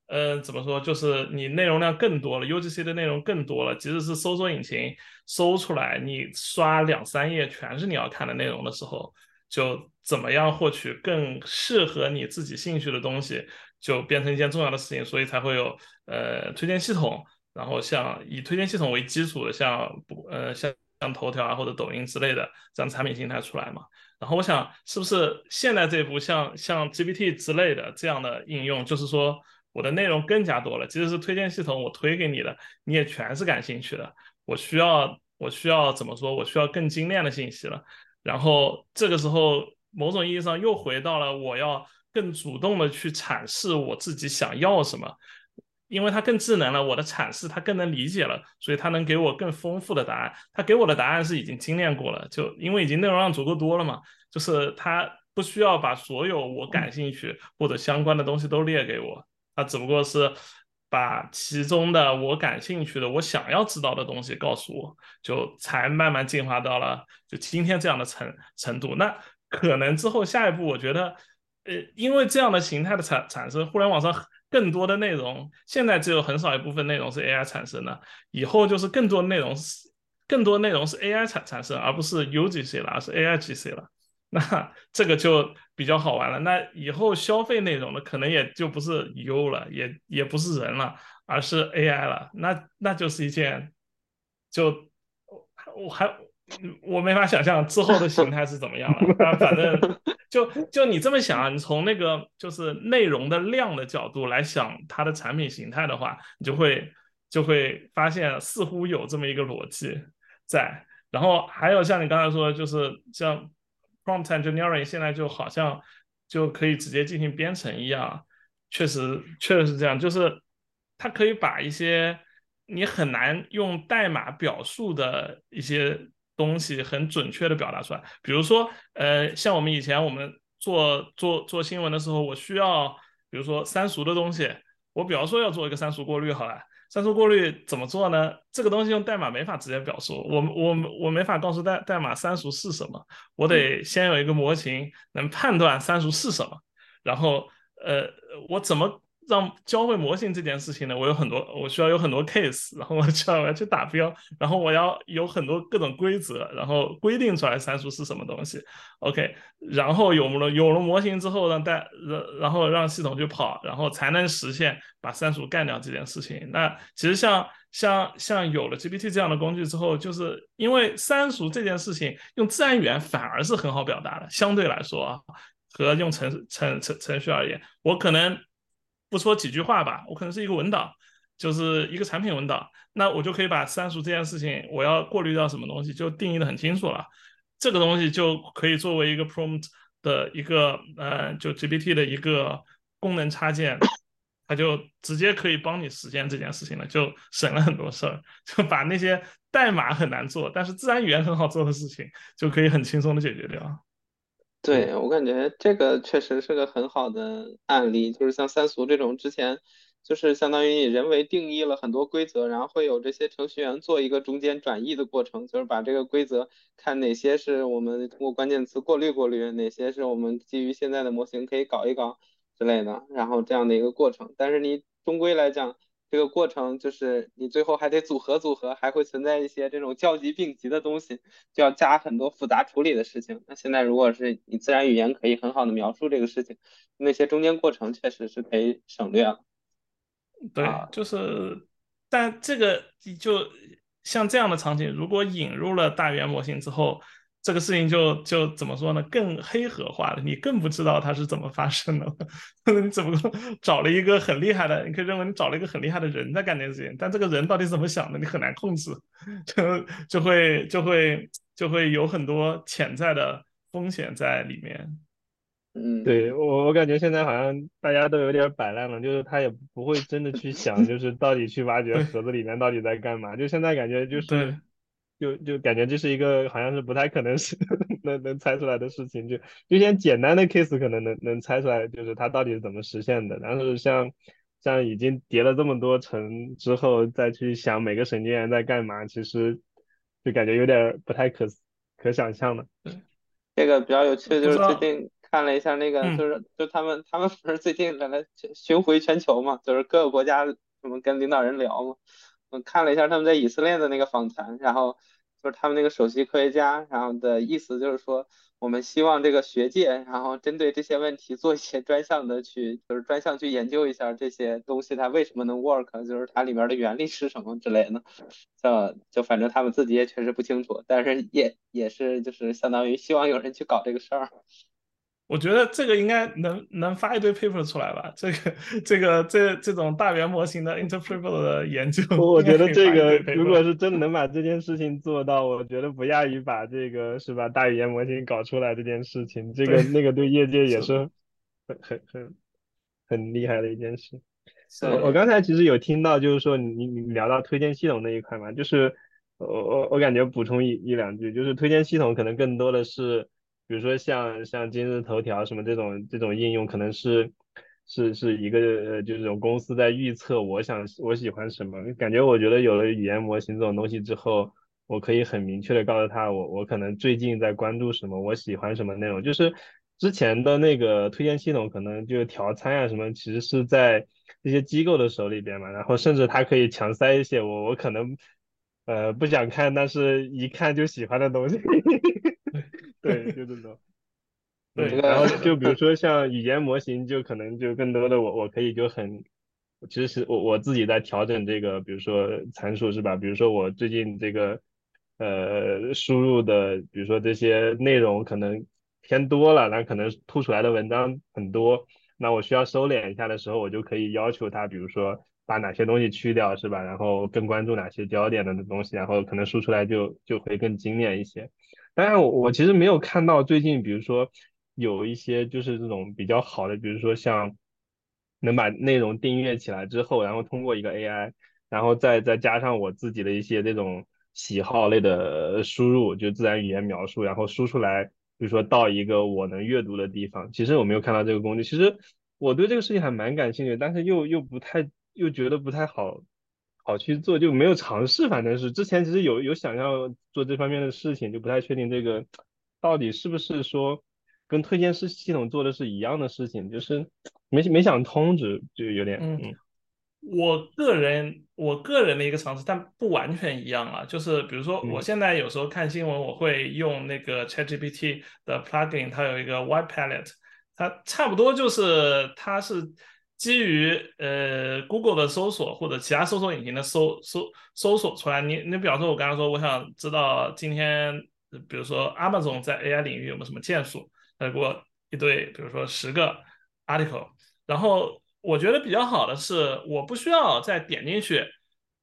呃，怎么说？就是你内容量更多了，UGC 的内容更多了。即使是搜索引擎搜出来，你刷两三页全是你要看的内容的时候，就怎么样获取更适合你自己兴趣的东西，就变成一件重要的事情。所以才会有呃推荐系统，然后像以推荐系统为基础的，像不呃像像头条啊或者抖音之类的这样产品形态出来嘛。然后我想，是不是现在这一步像像 GPT 之类的这样的应用，就是说我的内容更加多了，即使是推荐系统我推给你的，你也全是感兴趣的。我需要我需要怎么说？我需要更精炼的信息了。然后这个时候，某种意义上又回到了我要更主动的去阐释我自己想要什么。因为它更智能了，我的阐释它更能理解了，所以它能给我更丰富的答案。它给我的答案是已经精炼过了，就因为已经内容量足够多了嘛，就是它不需要把所有我感兴趣或者相关的东西都列给我，它只不过是把其中的我感兴趣的、我想要知道的东西告诉我，就才慢慢进化到了就今天这样的程程度。那可能之后下一步，我觉得，呃，因为这样的形态的产产生，互联网上。更多的内容，现在只有很少一部分内容是 AI 产生的，以后就是更多内容是更多内容是 AI 产产生，而不是 UGC 了，而是 AIGC 了。那 这个就比较好玩了。那以后消费内容的可能也就不是 U 了，也也不是人了，而是 AI 了。那那就是一件，就我还。我没法想象之后的形态是怎么样了。反正就就你这么想啊，你从那个就是内容的量的角度来想它的产品形态的话，你就会就会发现似乎有这么一个逻辑在。然后还有像你刚才说，就是像 prompt engineering 现在就好像就可以直接进行编程一样，确实确实是这样，就是它可以把一些你很难用代码表述的一些。东西很准确的表达出来，比如说，呃，像我们以前我们做做做新闻的时候，我需要，比如说删除的东西，我比方说要做一个删除过滤，好了，删除过滤怎么做呢？这个东西用代码没法直接表述，我我我没法告诉代代码删除是什么，我得先有一个模型能判断删除是什么，然后，呃，我怎么？让教会模型这件事情呢，我有很多，我需要有很多 case，然后我需要我要去打标，然后我要有很多各种规则，然后规定出来参数是什么东西，OK，然后有了有了模型之后，让大然然后让系统去跑，然后才能实现把参数干掉这件事情。那其实像像像有了 GPT 这样的工具之后，就是因为参数这件事情用自然语言反而是很好表达的，相对来说啊，和用程程程程序而言，我可能。不说几句话吧，我可能是一个文档，就是一个产品文档，那我就可以把删除这件事情，我要过滤掉什么东西，就定义的很清楚了。这个东西就可以作为一个 prompt 的一个呃，就 GPT 的一个功能插件，它就直接可以帮你实现这件事情了，就省了很多事儿，就把那些代码很难做，但是自然语言很好做的事情，就可以很轻松的解决掉。对我感觉这个确实是个很好的案例，就是像三俗这种之前，就是相当于你人为定义了很多规则，然后会有这些程序员做一个中间转译的过程，就是把这个规则看哪些是我们通过关键词过滤过滤，哪些是我们基于现在的模型可以搞一搞之类的，然后这样的一个过程。但是你终归来讲。这个过程就是你最后还得组合组合，还会存在一些这种交集并集的东西，就要加很多复杂处理的事情。那现在如果是你自然语言可以很好的描述这个事情，那些中间过程确实是可以省略了。对，就是，但这个就像这样的场景，如果引入了大语言模型之后。这个事情就就怎么说呢？更黑盒化了，你更不知道它是怎么发生的。你只不过找了一个很厉害的，你可以认为你找了一个很厉害的人在干这件事情，但这个人到底怎么想的，你很难控制，就就会就会就会有很多潜在的风险在里面。嗯，对我我感觉现在好像大家都有点摆烂了，就是他也不会真的去想，就是到底去挖掘盒子里面到底在干嘛。就现在感觉就对是，就就感觉这是一个好像是不太可能是 能能猜出来的事情。就就先简单的 case 可能能能猜出来，就是它到底是怎么实现的。但是像像已经叠了这么多层之后，再去想每个神经元在干嘛，其实就感觉有点不太可可想象了。这个比较有趣的就是最近看了一下那个，嗯就是就他们他们不是最近在那巡回全球嘛，就是各个国家什么跟领导人聊嘛，我看了一下他们在以色列的那个访谈，然后就是他们那个首席科学家，然后的意思就是说，我们希望这个学界，然后针对这些问题做一些专项的去，就是专项去研究一下这些东西它为什么能 work，就是它里面的原理是什么之类的。呃，就反正他们自己也确实不清楚，但是也也是就是相当于希望有人去搞这个事儿。我觉得这个应该能能发一堆 paper 出来吧？这个这个这这种大元模型的 interpretable 的研究，我我觉得这个如果是真的能把这件事情做到，我觉得不亚于把这个是吧大语言模型搞出来这件事情，这个那个对业界也是是很很很很厉害的一件事。我我刚才其实有听到，就是说你你聊到推荐系统那一块嘛，就是我我我感觉补充一一两句，就是推荐系统可能更多的是，比如说像像今日头条什么这种这种应用，可能是是是一个呃就是种公司在预测我想我喜欢什么，感觉我觉得有了语言模型这种东西之后，我可以很明确的告诉他我我可能最近在关注什么，我喜欢什么内容，就是之前的那个推荐系统可能就调参啊什么，其实是在一些机构的手里边嘛，然后甚至它可以强塞一些我我可能呃不想看，但是一看就喜欢的东西，对，就这种。对这个然后就比如 说像语言模型，就可能就更多的我我可以就很，其实是我我自己在调整这个，比如说参数是吧？比如说我最近这个呃输入的，比如说这些内容可能偏多了，那可能吐出来的文章很多，那我需要收敛一下的时候，我就可以要求它，比如说把哪些东西去掉是吧？然后更关注哪些焦点的东西，然后可能输出来就就会更精炼一些。当然我，我其实没有看到最近，比如说有一些就是这种比较好的，比如说像能把内容订阅起来之后，然后通过一个 AI，然后再再加上我自己的一些这种喜好类的输入，就自然语言描述，然后输出来，比如说到一个我能阅读的地方。其实我没有看到这个工具，其实我对这个事情还蛮感兴趣，但是又又不太又觉得不太好。好去做就没有尝试，反正是之前其实有有想要做这方面的事情，就不太确定这个到底是不是说跟推荐式系统做的是一样的事情，就是没没想通，只就有点嗯嗯我个人我个人的一个尝试，但不完全一样啊。就是比如说，我嗯现在有时候看新闻，我会用那个 ChatGPT 的 plugin，它有一个 White Palette，它差不多就是它是基于呃 Google 的搜索或者其他搜索引擎的搜搜搜索出来。你你比方说，我刚刚说我想知道今天，比如说 Amazon 在 AI 领域有没有什么建树，他给我一堆，比如说十个 article。然后我觉得比较好的是，我不需要再点进去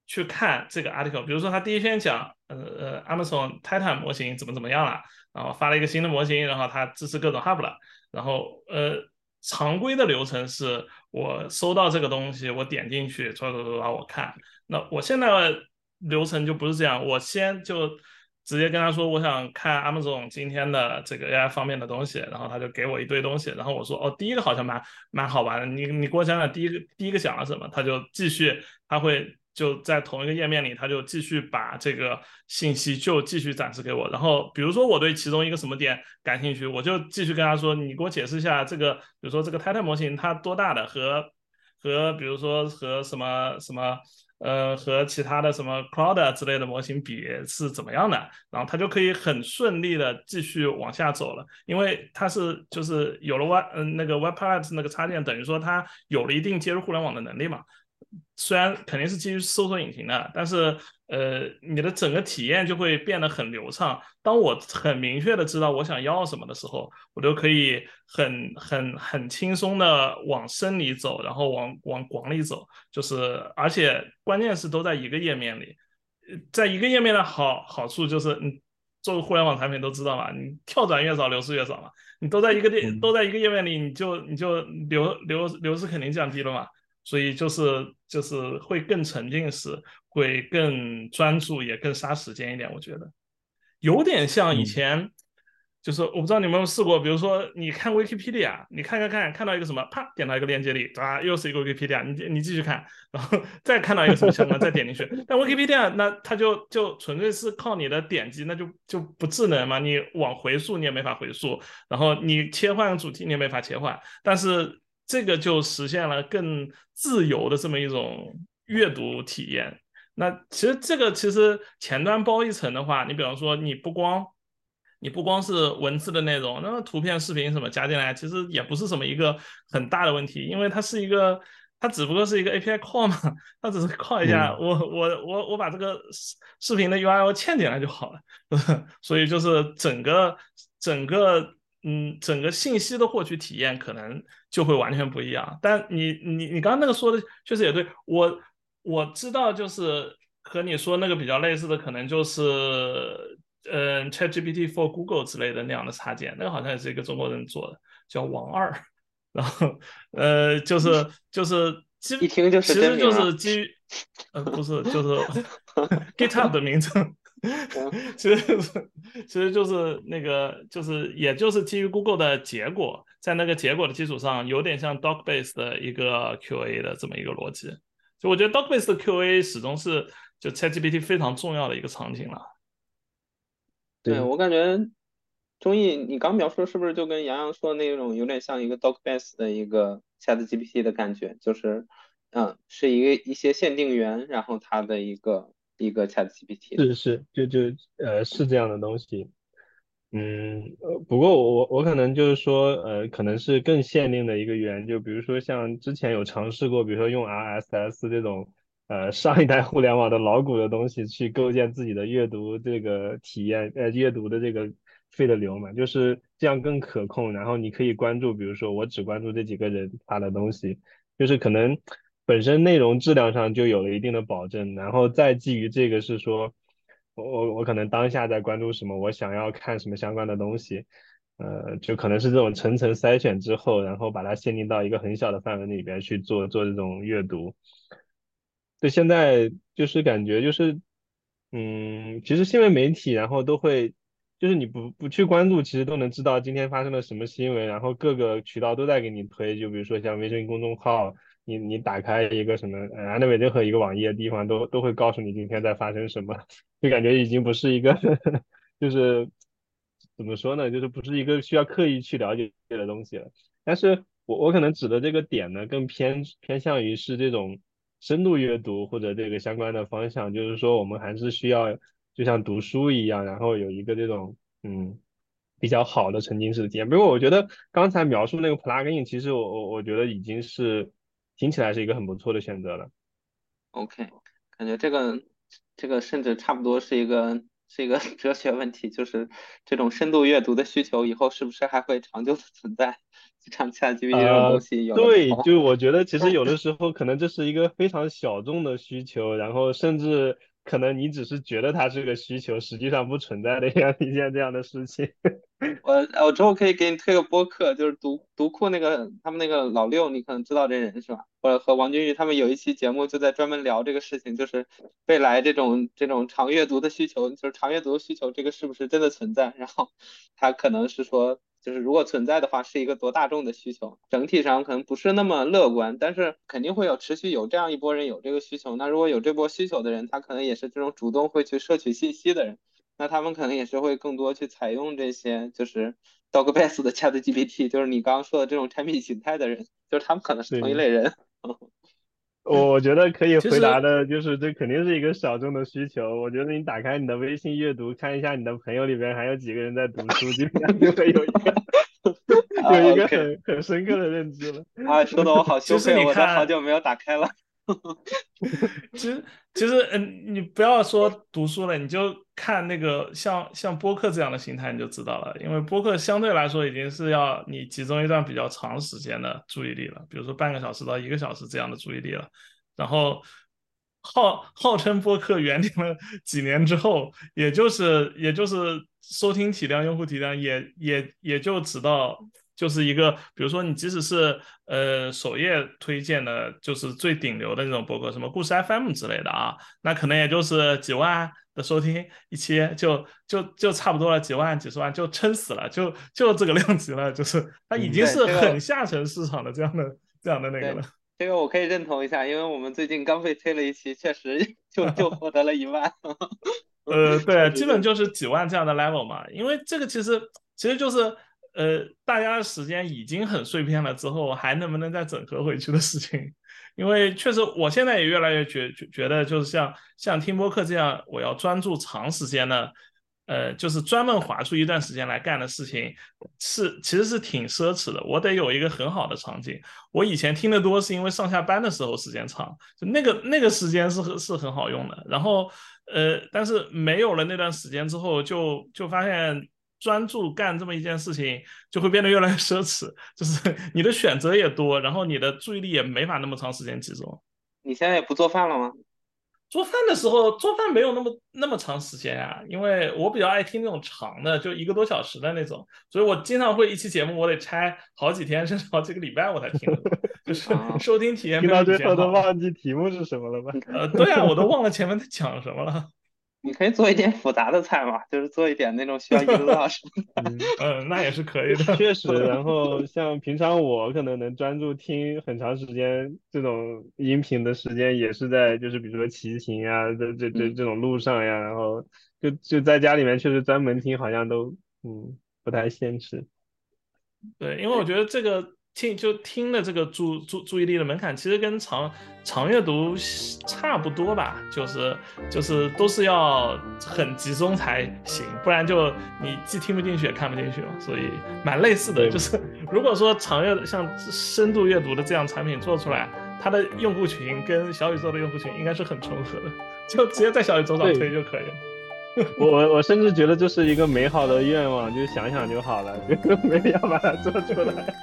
去看这个 article。比如说，他第一篇讲，呃呃，Amazon Titan 模型怎么怎么样了，然后发了一个新的模型，然后它支持各种 hub 了。然后呃，常规的流程是我收到这个东西，我点进去，唰唰唰唰我看。那我现在的流程就不是这样，我先就直接跟他说我想看 Amazon 今天的这个 AI 方面的东西，然后他就给我一堆东西，然后我说哦，第一个好像蛮蛮好玩的，你你给我讲讲第一个第一个讲了什么，他就继续他会就在同一个页面里，他就继续把这个信息就继续展示给我，然后比如说我对其中一个什么点感兴趣，我就继续跟他说，你给我解释一下这个，比如说这个 Titan 模型它多大的和和比如说和什么什么。呃，和其他的什么 Cloud 之类的模型比是怎么样的？然后他就可以很顺利的继续往下走了，因为它是就是有了 Web 嗯、那个 WebPilot 那个插件，等于说它有了一定接入互联网的能力嘛。虽然肯定是基于搜索引擎的，但是呃，你的整个体验就会变得很流畅。当我很明确的知道我想要什么的时候，我就可以很很很轻松的往深里走，然后往往广里走，就是而且关键是都在一个页面里，在一个页面的好好处就是，你，做互联网产品都知道嘛，你跳转越少，流失越少嘛。你都在一个嗯都在一个页面里，你就你就流流流失肯定降低了嘛。所以就是就是会更沉浸式，会更专注，也更杀时间一点。我觉得有点像以嗯前，就是我不知道你们有没有试过，比如说你看 Wikipedia，你看看看看到一个什么，啪点到一个链接里，啊，又是一个 Wikipedia，你你继续看，然后 再看到一个什么相关，再点进去。但 Wikipedia 那它就就纯粹是靠你的点击，那就就不智能嘛，你往回溯你也没法回溯，然后你切换主题你也没法切换，但是。这个就实现了更自由的这么一种阅读体验。那其实这个其实前端包一层的话，你比方说你不光你不光是文字的内容，那么图片、视频什么加进来，其实也不是什么一个很大的问题，因为它是一个。它只不过是一个 API call 嘛，它只是 call 一下，嗯、我我我我把这个视频的 URL 嵌进来就好了，所以就是整个整个。嗯，整个信息的获取体验可能就会完全不一样。但你你你刚刚那个说的确实也对，我我知道就是和你说那个比较类似的，可能就是嗯 ChatGPT for Google 之类的那样的插件，那个好像也是一个中国人做的，叫王二。然后呃，就是就是基一听就是其实就是基于呃不是就是 GitHub 的名称。其实就是，其实就是那个，就是也就是基于 Google 的结果，在那个结果的基础上，有点像 Doc-based 的一个 QA 的这么一个逻辑。就我觉得 Doc-based 的 QA 始终是就 ChatGPT 非常重要的一个场景了。对我感觉，钟毅，你刚描述是不是就跟杨洋说的那种有点像一个 Doc-based 的一个 ChatGPT 的感觉？就是，嗯，是一个一些限定源，然后它的一个。一个 ChatGPT 是是，就就呃是这样的东西，嗯，不过我我我可能就是说，呃，可能是更限定的一个源，就比如说像之前有尝试过，比如说用 RSS 这种呃上一代互联网的老古的东西去构建自己的阅读这个体验，呃，阅读的这个费的流嘛，就是这样更可控，然后你可以关注，比如说我只关注这几个人发的东西，就是可能。本身内容质量上就有了一定的保证，然后再基于这个是说，我我我可能当下在关注什么，我想要看什么相关的东西，呃，就可能是这种层层筛选之后，然后把它限定到一个很小的范围里边去做做这种阅读。对，现在就是感觉就是，嗯，其实新闻媒体然后都会，就是你不不去关注，其实都能知道今天发生了什么新闻，然后各个渠道都在给你推，就比如说像微信公众号。你你打开一个什么呃，那边任何一个网页的地方都都会告诉你今天在发生什么，就感觉已经不是一个，就是怎么说呢，就是不是一个需要刻意去了解的东西了。但是我我可能指的这个点呢，更偏偏向于是这种深度阅读或者这个相关的方向，就是说我们还是需要就像读书一样，然后有一个这种嗯。比较好的沉浸式的体验，不过我觉得刚才描述那个 plugin，其实我我我觉得已经是听起来是一个很不错的选择了。OK，感觉这个这个甚至差不多是一个是一个 哲学问题，就是这种深度阅读的需求以后是不是还会长久的存在？就像 ChatGPT 这种东西有呃对就我觉得其实有的 时候可能这是一个非常小众的需求，然后甚至可能你只是觉得它是个需求，实际上不存在的这样一件这样的事情。我我之后可以给你推个播客，就是读读库那个他们那个老六，你可能知道这人是吧？或者和王俊玉他们有一期节目就在专门聊这个事情，就是未来这种这种长阅读的需求，就是长阅读的需求这个是不是真的存在？然后他可能是说，就是如果存在的话，是一个多大众的需求？整体上可能不是那么乐观，但是肯定会有持续有这样一波人有这个需求。那如果有这波需求的人，他可能也是这种主动会去摄取信息的人。那他们可能也是会更多去采用这些就是 Dogbase 的 ChatGPT，就是你刚刚说的这种产品形态的人，就是他们可能是同一类人。我觉得可以回答的就是这肯定是一个小众的需求。我觉得你打开你的微信阅读，看一下你的朋友里边还有几个人在读书，基本上就会有一个啊 有一个很很深刻的认知了。啊，说的我好羞愧，我都好久没有打开了。其实其实嗯，你不要说读书了，你就看那个像像播客这样的形态，你就知道了。因为播客相对来说已经是要你集中一段比较长时间的注意力了，比如说半个小时到一个小时这样的注意力了。然后号号称播客原定了几年之后，也就是也就是收听体量、用户体量也也也就只到就是一个，比如说你即使是呃首页推荐的，就是最顶流的那种博客，什么故事 FM 之类的啊，那可能也就是几万的收听一期，就就就差不多了，几万、几十万就撑死了，就就这个量级了，就是它已经是很下沉市场的这样的这样的那个了。这个我可以认同一下，因为我们最近刚被推了一期，确实 就就获得了一万。呃，对，基本就是几万这样的 level 嘛。因为这个其实其实就是呃，大家的时间已经很碎片了，之后还能不能再整合回去的事情。因为确实，我现在也越来越觉觉觉得，就是像像听播客这样，我要专注长时间的。呃，就是专门划出一段时间来干的事情，是其实是挺奢侈的。我得有一个很好的场景。我以前听得多，是因为上下班的时候时间长，就那个那个时间是是很好用的。然后，呃，但是没有了那段时间之后，就就发现专注干这么一件事情，就会变得越来越奢侈。就是 你的选择也多，然后你的注意力也没法那么长时间集中。你现在也不做饭了吗？做饭的时候，做饭没有那么那么长时间啊，因为我比较爱听那种长的，就一个多小时的那种，所以我经常会一期节目我得拆好几天甚至好几个礼拜我才听，就是收听体验。听到最后都忘记题目是什么了吧？呃，对啊，我都忘了前面在讲什么了。你可以做一点复杂的菜嘛，就是做一点那种需要一个多小时。嗯，那也是可以的。确实，然后像平常我可能能专注听很长时间这种音频的时间，也是在就是比如说骑行呀，这这这这种路上呀，然后就就在家里面确实专门听，好像都嗯不太现实。对，因为我觉得这个。听就听的这个注注注意力的门槛，其实跟长长阅读差不多吧，就是就是都是要很集中才行，不然就你既听不进去也看不进去嘛，所以蛮类似的。就是如果说长阅像深度阅读的这样产品做出来，它的用户群跟小宇宙的用户群应该是很重合的，就直接在小宇宙上推就可以了。我我我甚至觉得这是一个美好的愿望，就想想就好了，没必要把它做出来。